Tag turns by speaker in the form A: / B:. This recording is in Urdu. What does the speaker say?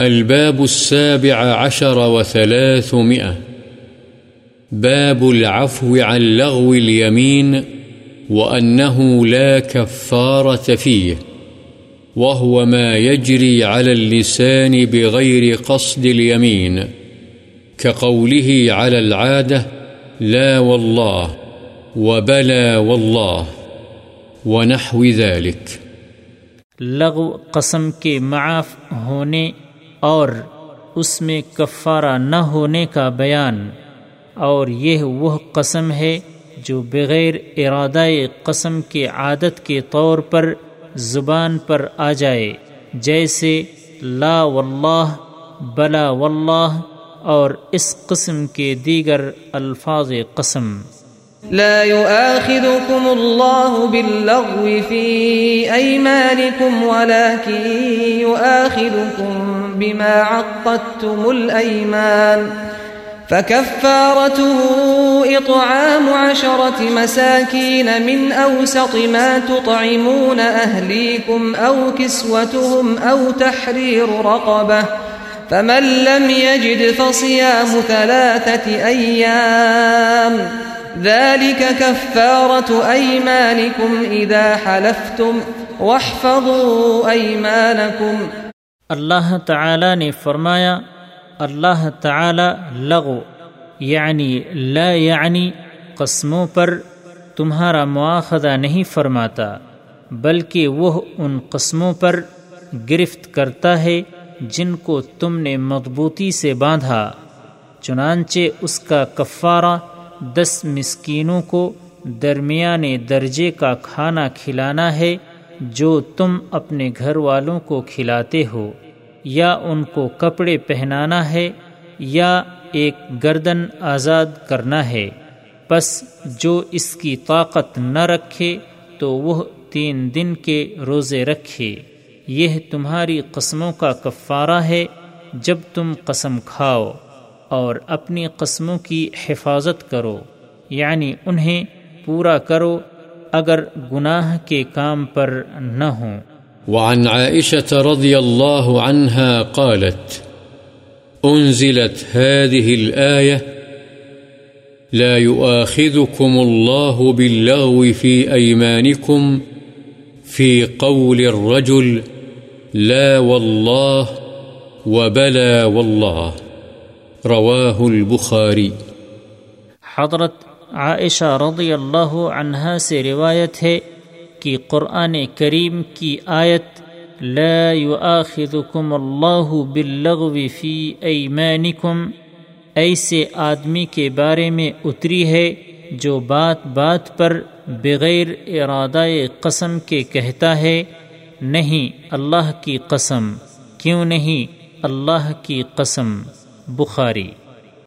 A: الباب السابع عشر وثلاثمئة باب العفو عن لغو اليمين وأنه لا كفارة فيه، وهو ما يجري على اللسان بغير قصد اليمين، كقوله على العادة لا والله وبلا والله ونحو ذلك.
B: لغو قسم کے معاف ہونے اور اس میں کفارہ نہ ہونے کا بیان۔ اور یہ وہ قسم ہے جو بغیر ارادہ قسم کے عادت کے طور پر زبان پر آ جائے، جیسے لا واللہ، بلا واللہ اور اس قسم کے دیگر الفاظ قسم۔
C: لا يؤاخذكم الله باللغو في أيمانكم ولكن يؤاخذكم بما عقدتم الأيمان فكفارته إطعام عشرة مساكين من أوسط ما تطعمون أهليكم أو كسوتهم أو تحرير رقبة فمن لم يجد فصيام ثلاثة أيام ذلك كفارة أيمانكم إذا حلفتم واحفظوا أيمانكم.
B: اللہ تعالی نے فرمایا، اللہ تعالی لغو یعنی لا یعنی قسموں پر تمہارا مواخذہ نہیں فرماتا، بلکہ وہ ان قسموں پر گرفت کرتا ہے جن کو تم نے مضبوطی سے باندھا، چنانچہ اس کا کفارہ دس مسکینوں کو درمیان درجے کا کھانا کھلانا ہے جو تم اپنے گھر والوں کو کھلاتے ہو، یا ان کو کپڑے پہنانا ہے، یا ایک گردن آزاد کرنا ہے۔ بس جو اس کی طاقت نہ رکھے تو وہ تین دن کے روزے رکھے۔ یہ تمہاری قسموں کا کفارہ ہے جب تم قسم کھاؤ۔ اور اپنی قسموں کی حفاظت کرو یعنی انہیں پورا کرو اگر گناہ کے کام پر نہ ہوں۔
A: وعن عائشة رضي الله عنها قالت أنزلت هذه الآية لا يؤاخذكم الله باللغو في أيمانكم في قول الرجل، لا والله وبلا والله رواه البخاري
B: حضرت عائشہ رضی اللہ عنہا سے روایت ہے کہ قرآن کریم کی آیت لا يؤاخذكم اللہ باللغو فی ایمانکم، ایسے آدمی کے بارے میں اتری ہے جو بات بات پر بغیر ارادہ قسم کے کہتا ہے، نہیں اللہ کی قسم۔ کیوں نہیں اللہ کی قسم؟ بخاری